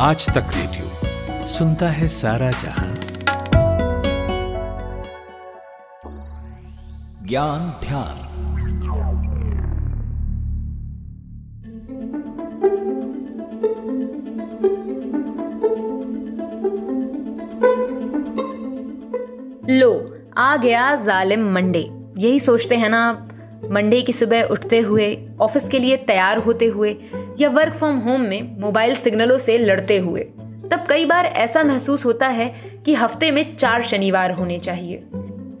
आज तक रेडियो सुनता है सारा जहाँ। ज्ञान ध्यान। लो, आ गया जालिम मंडे। यही सोचते हैं ना आप, मंडे की सुबह उठते हुए, ऑफ़िस के लिए तैयार होते हुए या वर्क फ्रॉम होम में मोबाइल सिग्नलों से लड़ते हुए, तब कई बार ऐसा महसूस होता है कि हफ़्ते में चार शनिवार होने चाहिए।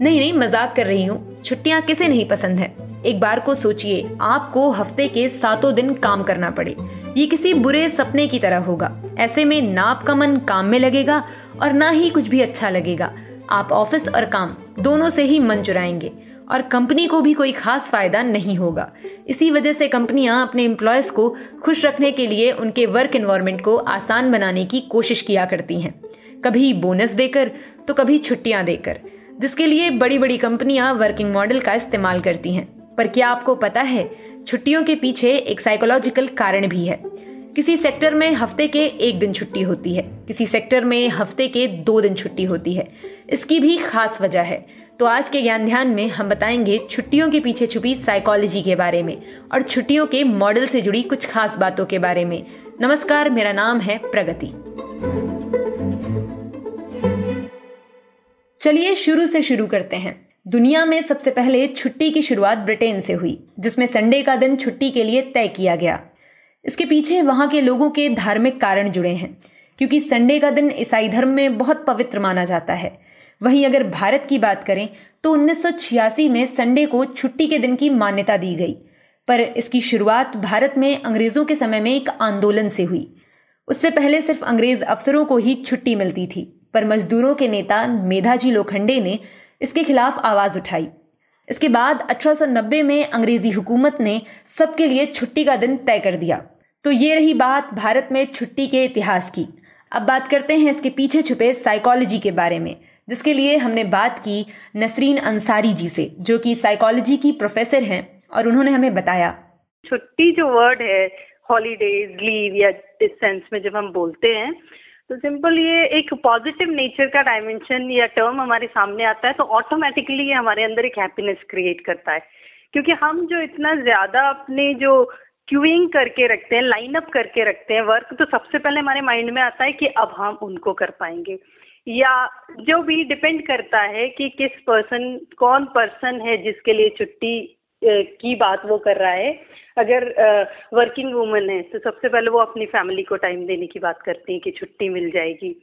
नहीं नहीं, मज़ाक कर रही हूँ, छुट्टियाँ किसे नहीं पसंद है? एक बार को सोचिए, आपको हफ़्ते के सातों दिन काम करना पड़े। ये किसी बुरे सपने की तरह होगा। ऐसे में ना आपका मन काम में लगेगा और ना ही कुछ भी अच्छा लगेगा। आप ऑफ़िस और काम दोनों से ही मन चुराएँगे। और कंपनी को भी कोई खास फ़ायदा नहीं होगा। इसी वजह से कंपनियाँ अपने एम्प्लॉयज़ को खुश रखने के लिए उनके वर्क एनवायरमेंट को आसान बनाने की कोशिश किया करती हैं। कभी बोनस देकर तो कभी छुट्टियाँ देकर, जिसके लिए बड़ी बड़ी कंपनियाँ वर्किंग मॉडल का इस्तेमाल करती हैं। पर क्या आपको पता है, छुट्टियों के पीछे एक साइकोलॉजिकल कारण भी है। किसी सेक्टर में हफ़्ते के एक दिन छुट्टी होती है, किसी सेक्टर में हफ़्ते के दो दिन छुट्टी होती है। इसकी भी खास वजह है। तो आज के ज्ञान ध्यान में हम बताएँगे छुट्टियों के पीछे छुपी साइकोलॉजी के बारे में और छुट्टियों के मॉडल से जुड़ी कुछ खास बातों के बारे में। नमस्कार, मेरा नाम है प्रगति। चलिए शुरू से शुरू करते हैं। दुनिया में सबसे पहले छुट्टी की शुरुआत ब्रिटेन से हुई, जिसमें संडे का दिन छुट्टी के लिए तय किया गया। इसके पीछे वहाँ के लोगों के धार्मिक कारण जुड़े हैं, क्योंकि संडे का दिन ईसाई धर्म में बहुत पवित्र माना जाता है। वहीं अगर भारत की बात करें तो 1986 में संडे को छुट्टी के दिन की मान्यता दी गई। पर इसकी शुरुआत भारत में अंग्रेज़ों के समय में एक आंदोलन से हुई। उससे पहले सिर्फ़ अंग्रेज़ अफसरों को ही छुट्टी मिलती थी, पर मजदूरों के नेता मेधाजी लोखंडे ने इसके खिलाफ आवाज़ उठाई। इसके बाद 1890 में अंग्रेज़ी हुकूमत ने सबके लिए छुट्टी का दिन तय कर दिया। तो ये रही बात भारत में छुट्टी के इतिहास की। अब बात करते हैं इसके पीछे छुपे साइकोलॉजी के बारे में। जिसके लिए हमने बात की नसरीन अंसारी जी से, जो कि साइकोलॉजी की प्रोफेसर हैं और उन्होंने हमें बताया। छुट्टी जो वर्ड है हॉलीडेज लीव या इस सेंस में जब हम बोलते हैं तो सिंपल ये एक पॉजिटिव नेचर का डायमेंशन या टर्म हमारे सामने आता है तो ऑटोमेटिकली ये हमारे अंदर एक हैप्पीनेस क्रिएट करता है। क्योंकि हम जो इतना ज़्यादा अपने जो क्यूइंग करके रखते हैं लाइन अप करके रखते हैं वर्क तो सबसे पहले हमारे माइंड में आता है कि अब हम उनको कर पाएँगे। या जो भी डिपेंड करता है कि किस पर्सन कौन पर्सन है जिसके लिए छुट्टी की बात वो कर रहा है। अगर वर्किंग वूमन है तो सबसे पहले वो अपनी फैमिली को टाइम देने की बात करती है कि छुट्टी मिल जाएगी।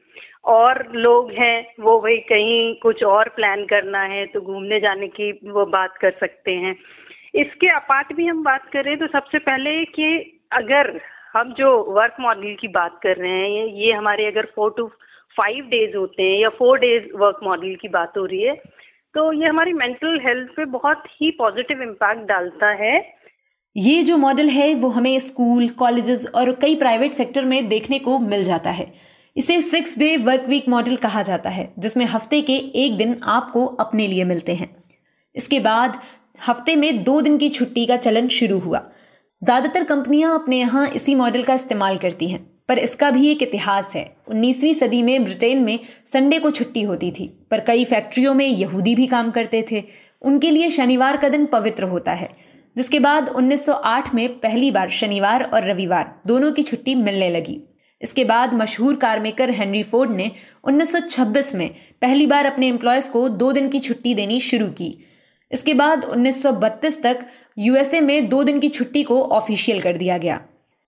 और लोग हैं, वो भाई कहीं कुछ और प्लान करना है तो घूमने जाने की वो बात कर सकते हैं। इसके अपार्ट भी हम बात करें तो सबसे पहले कि अगर हम जो वर्क मॉडल की बात कर रहे हैं, ये हमारे अगर फोर टू फाइव डेज़ होते हैं या फोर डेज़ वर्क मॉडल की बात हो रही है तो ये हमारी मेंटल हेल्थ पे बहुत ही पॉजिटिव इम्पैक्ट डालता है। ये जो मॉडल है, वो हमें स्कूल कॉलेजेस और कई प्राइवेट सेक्टर में देखने को मिल जाता है। इसे six day work week model कहा जाता है, जिसमें हफ़्ते के एक दिन आपको अपने लिए मिलते हैं। इसके बाद हफ़्ते में दो दिन की छुट्टी का चलन शुरू हुआ। ज़्यादातर कंपनियाँ अपने यहाँ इसी मॉडल का इस्तेमाल करती हैं। पर इसका भी एक इतिहास है। 19वीं सदी में ब्रिटेन में संडे को छुट्टी होती थी, पर कई फैक्ट्रियों में यहूदी भी काम करते थे। उनके लिए शनिवार का दिन पवित्र होता है, जिसके बाद 1908 में पहली बार शनिवार और रविवार दोनों की छुट्टी मिलने लगी। इसके बाद मशहूर कारमेकर हेनरी फोर्ड ने 1926 में पहली बार अपने एम्प्लॉयज़ को दो दिन की छुट्टी देनी शुरू की। इसके बाद 1932 तक यूएसए में दो दिन की छुट्टी को ऑफिशियल कर दिया गया।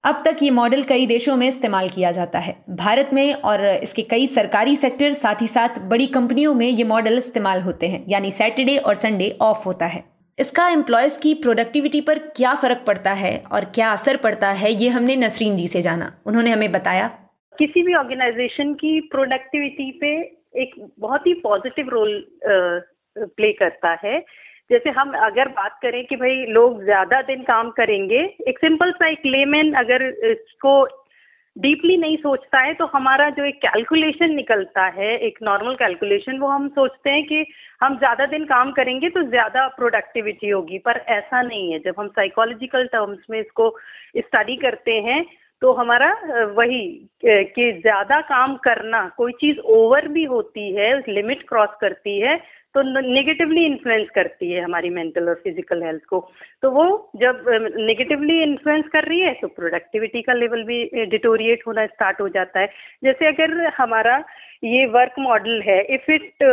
अब तक ये मॉडल कई देशों में इस्तेमाल किया जाता है। भारत में और इसके कई सरकारी सेक्टर, साथ ही साथ बड़ी कंपनियों में ये मॉडल इस्तेमाल होते हैं, यानी सैटरडे और संडे ऑफ़ होता है। इसका एम्प्लॉयज़ की प्रोडक्टिविटी पर क्या फ़र्क पड़ता है और क्या असर पड़ता है, ये हमने नसरीन जी से जाना। उन्होंने हमें बताया। किसी भी ऑर्गेनाइजेशन की प्रोडक्टिविटी पे एक बहुत ही पॉजिटिव रोल प्ले करता है। जैसे हम अगर बात करें कि भाई लोग ज़्यादा दिन काम करेंगे, एक सिंपल सा एक लेमैन अगर इसको डीपली नहीं सोचता है तो हमारा जो एक कैलकुलेशन निकलता है, एक नॉर्मल कैलकुलेशन वो हम सोचते हैं कि हम ज़्यादा दिन काम करेंगे तो ज़्यादा प्रोडक्टिविटी होगी। पर ऐसा नहीं है। जब हम साइकोलॉजिकल टर्म्स में इसको स्टडी करते हैं तो हमारा वही कि ज़्यादा काम करना, कोई चीज़ ओवर भी होती है लिमिट क्रॉस करती है तो नेगेटिवली इन्फ्लुएंस करती है हमारी मेंटल और फ़िज़िकल हेल्थ को। तो वो जब नेगेटिवली इन्फ्लुएंस कर रही है तो प्रोडक्टिविटी का लेवल भी डिटोरिएट होना स्टार्ट हो जाता है। जैसे अगर हमारा ये वर्क मॉडल है if it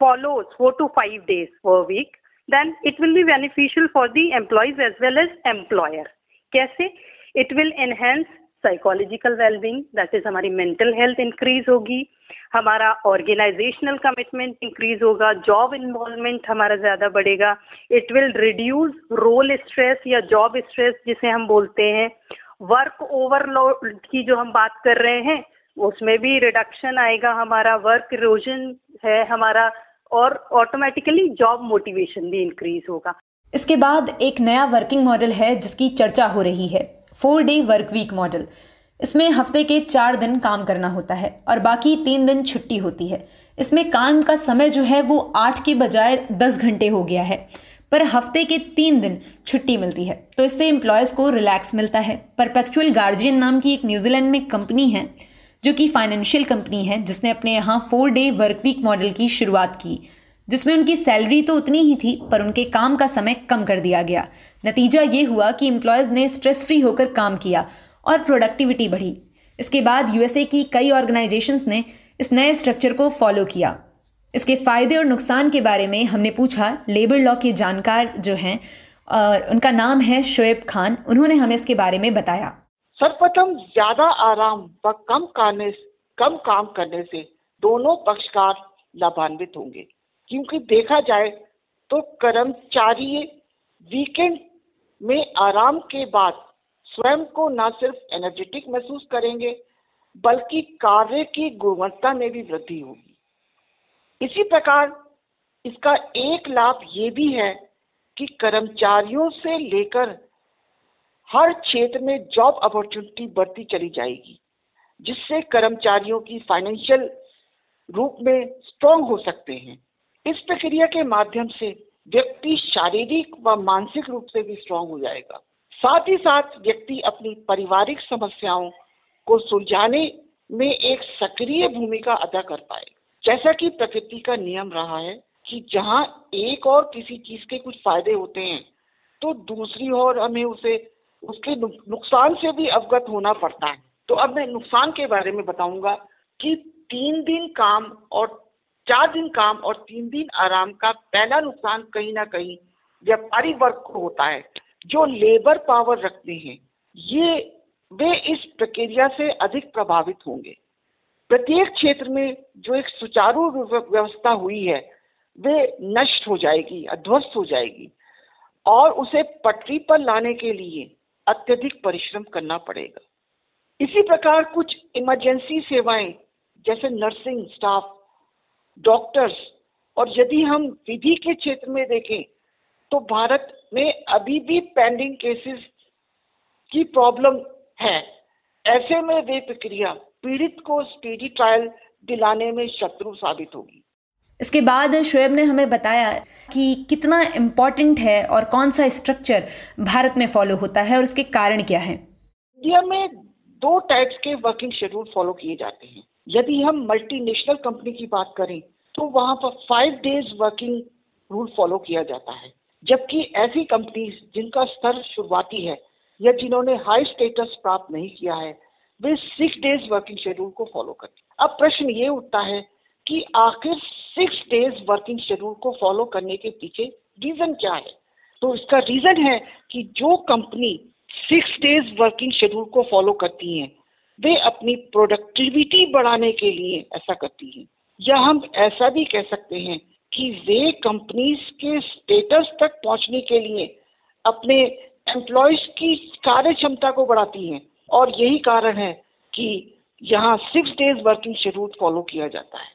follows four to five days per week then it will be beneficial for the employees as well as employer कैसे? It will enhance psychological wellbeing that is हमारी मेंटल हेल्थ इंक्रीज होगी, हमारा organisational commitment increase होगा job involvement हमारा ज़्यादा बढ़ेगा it will reduce role stress या job stress जिसे हम बोलते हैं वर्क ओवरलोड की जो हम बात कर रहे हैं, उसमें भी रिडक्शन आएगा हमारा वर्क इरोजन है हमारा, और ऑटोमेटिकली जॉब मोटिवेशन भी इंक्रीज होगा। इसके बाद एक नया वर्किंग मॉडल है जिसकी चर्चा हो रही है। Four day work week model. इसमें हफ़्ते के चार दिन काम करना होता है और बाकी तीन दिन छुट्टी होती है। इसमें काम का समय जो है वो आठ के बजाय दस घंटे हो गया है। पर हफ़्ते के तीन दिन छुट्टी मिलती है। तो इससे एम्प्लॉयज़ को रिलैक्स मिलता है। परपेक्चुअल गार्जियन नाम की एक न्यूजीलैंड में कंपनी है, जो कि फाइनेंशियल कंपनी है, जिसने अपने यहाँ four day work week model की शुरुआत की। जिसमें उनकी सैलरी तो उतनी ही थी, पर उनके काम का समय कम कर दिया गया। नतीजा ये हुआ कि एम्प्लॉयज़ ने स्ट्रेस फ्री होकर काम किया और प्रोडक्टिविटी बढ़ी। इसके बाद यूएसए की कई ऑर्गेनाइजेशंस ने इस नए स्ट्रक्चर को फॉलो किया। इसके फ़ायदे और नुकसान के बारे में हमने पूछा। लेबर लॉ के जानकार जो हैं, और उनका नाम है शोएब खान। उन्होंने हमें इसके बारे में बताया। सर्वप्रथम ज़्यादा आराम व कम कम काम करने से दोनों पक्षकार लाभान्वित होंगे। क्योंकि देखा जाए तो कर्मचारी वीकेंड में आराम के बाद स्वयं को न सिर्फ़ एनर्जेटिक महसूस करेंगे, बल्कि कार्य की गुणवत्ता में भी वृद्धि होगी। इसी प्रकार इसका एक लाभ ये भी है कि कर्मचारियों से लेकर हर क्षेत्र में जॉब अपॉर्चुनिटी बढ़ती चली जाएगी, जिससे कर्मचारियों की फाइनेंशियल रूप में स्ट्रॉन्ग हो सकते हैं। इस प्रक्रिया के माध्यम से व्यक्ति शारीरिक व मानसिक रूप से भी स्ट्रांग हो जाएगा। साथ ही साथ व्यक्ति अपनी पारिवारिक समस्याओं को सुलझाने में एक सक्रिय भूमिका अदा कर पाए। जैसा कि प्रकृति का नियम रहा है कि जहाँ एक और किसी चीज़ के कुछ फ़ायदे होते हैं तो दूसरी ओर हमें उसे, उसके नुकसान से भी अवगत होना पड़ता है। तो अब मैं नुकसान के बारे में बताऊँगा कि तीन दिन काम और चार दिन काम और तीन दिन आराम का पहला नुकसान कहीं ना कहीं व्यापारी वर्ग को होता है, जो लेबर पावर रखते हैं। ये, वे इस प्रक्रिया से अधिक प्रभावित होंगे। प्रत्येक क्षेत्र में जो एक सुचारू व्यवस्था हुई है, वे नष्ट हो जाएगी, अध्वस्त हो जाएगी और उसे पटरी पर लाने के लिए अत्यधिक परिश्रम करना पड़ेगा। इसी प्रकार कुछ इमरजेंसी सेवाएँ, जैसे नर्सिंग स्टाफ डॉक्टर्स और यदि हम विधि के क्षेत्र में देखें तो भारत में अभी भी पेंडिंग केसेस की प्रॉब्लम है। ऐसे में वे प्रक्रिया पीड़ित को स्पीडी ट्रायल दिलाने में शत्रु साबित होगी। इसके बाद शोएब ने हमें बताया कि कितना इम्पोर्टेंट है और कौन सा स्ट्रक्चर भारत में फॉलो होता है और इसके कारण क्या है। इंडिया में दो टाइप्स के वर्किंग शेड्यूल फॉलो किए जाते हैं। यदि हम मल्टीनेशनल कंपनी की बात करें तो वहाँ पर five days working rule follow किया जाता है। जबकि ऐसी कंपनीज़ जिनका स्तर शुरुआती है या जिन्होंने हाई स्टेटस प्राप्त नहीं किया है, वे सिक्स डेज़ वर्किंग शेड्यूल को फॉलो करते अब प्रश्न ये उठता है कि आखिर सिक्स डेज़ वर्किंग शेड्यूल को फॉलो करने के पीछे रीजन क्या है? तो इसका रीजन है कि जो company six days working schedule को फॉलो करती हैं वे अपनी प्रोडक्टिविटी बढ़ाने के लिए ऐसा करती हैं। या हम ऐसा भी कह सकते हैं कि वे कंपनीज़ के स्टेटस तक पहुँचने के लिए अपने एम्प्लॉयज़ की कार्य क्षमता को बढ़ाती हैं। और यही कारण है कि यहाँ six days working schedule follow किया जाता है।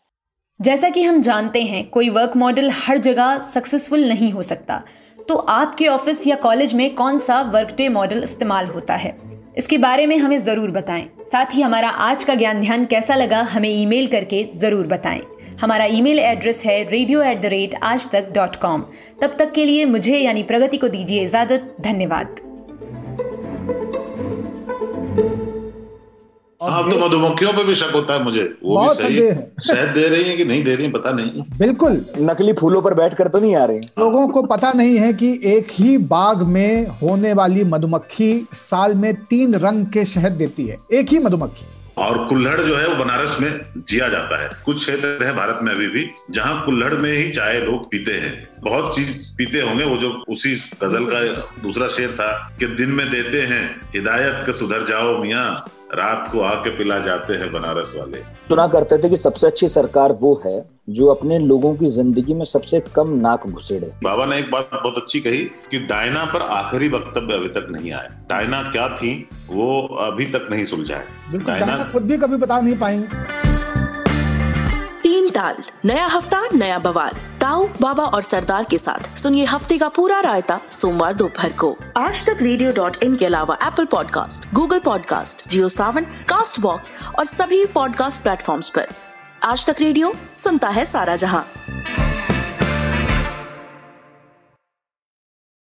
जैसा कि हम जानते हैं, कोई वर्क मॉडल हर जगह सक्सेसफुल नहीं हो सकता। तो आपके ऑफ़िस या कॉलेज में कौन सा वर्क डे मॉडल इस्तेमाल होता है? इसके बारे में हमें ज़रूर बताएँ। साथ ही हमारा आज का ज्ञान ध्यान कैसा लगा, हमें ईमेल करके ज़रूर बताएँ। हमारा ईमेल एड्रेस है radio at the rate Aaj Tak dot com तब तक के लिए मुझे, यानी प्रगति को दीजिए इजाज़त। धन्यवाद। हाँ तो मधुमक्खियों पे भी शक होता है मुझे। वो भी सही शहद दे रही है कि नहीं दे रही है पता नहीं। बिल्कुल। नकली फूलों पर बैठ कर तो नहीं आ रही लोगों को पता नहीं है कि एक ही बाग में होने वाली मधुमक्खी साल में तीन रंग के शहद देती है। एक ही मधुमक्खी। और कुल्हड़ जो है वो बनारस में जिया जाता है। कुछ क्षेत्र है भारत में अभी भी जहाँ कुल्हड़ में ही चाय लोग पीते हैं। बहुत चीज़ पीते होंगे। वो जो उसी गज़ल का दूसरा शेर था कि दिन में देते हैं हिदायत के सुधर जाओ मियाँ रात को आके पिला जाते हैं बनारस वाले। सुना करते थे कि सबसे अच्छी सरकार वो है जो अपने लोगों की ज़िंदगी में सबसे कम नाक घुसेड़े। बाबा ने एक बात बहुत अच्छी कही कि डायना पर आखिरी वक्तव्य अभी तक नहीं आया डायना क्या थी वो अभी तक नहीं सुलझाए। डायना खुद भी कभी बता नहीं पाएँगे ताल नया हफ़्ता, नया बवाल। ताऊ, बाबा और सरदार के साथ। सुनिए हफ़्ते का पूरा रायता सोमवार दोपहर को। आज तक रेडियो डॉट इन के अलावा Apple podcast Google podcast Jio Saavn Castbox और सभी पॉडकास्ट प्लेटफॉर्म आरोप आज तक रेडियो सुनता है सारा जहाँ।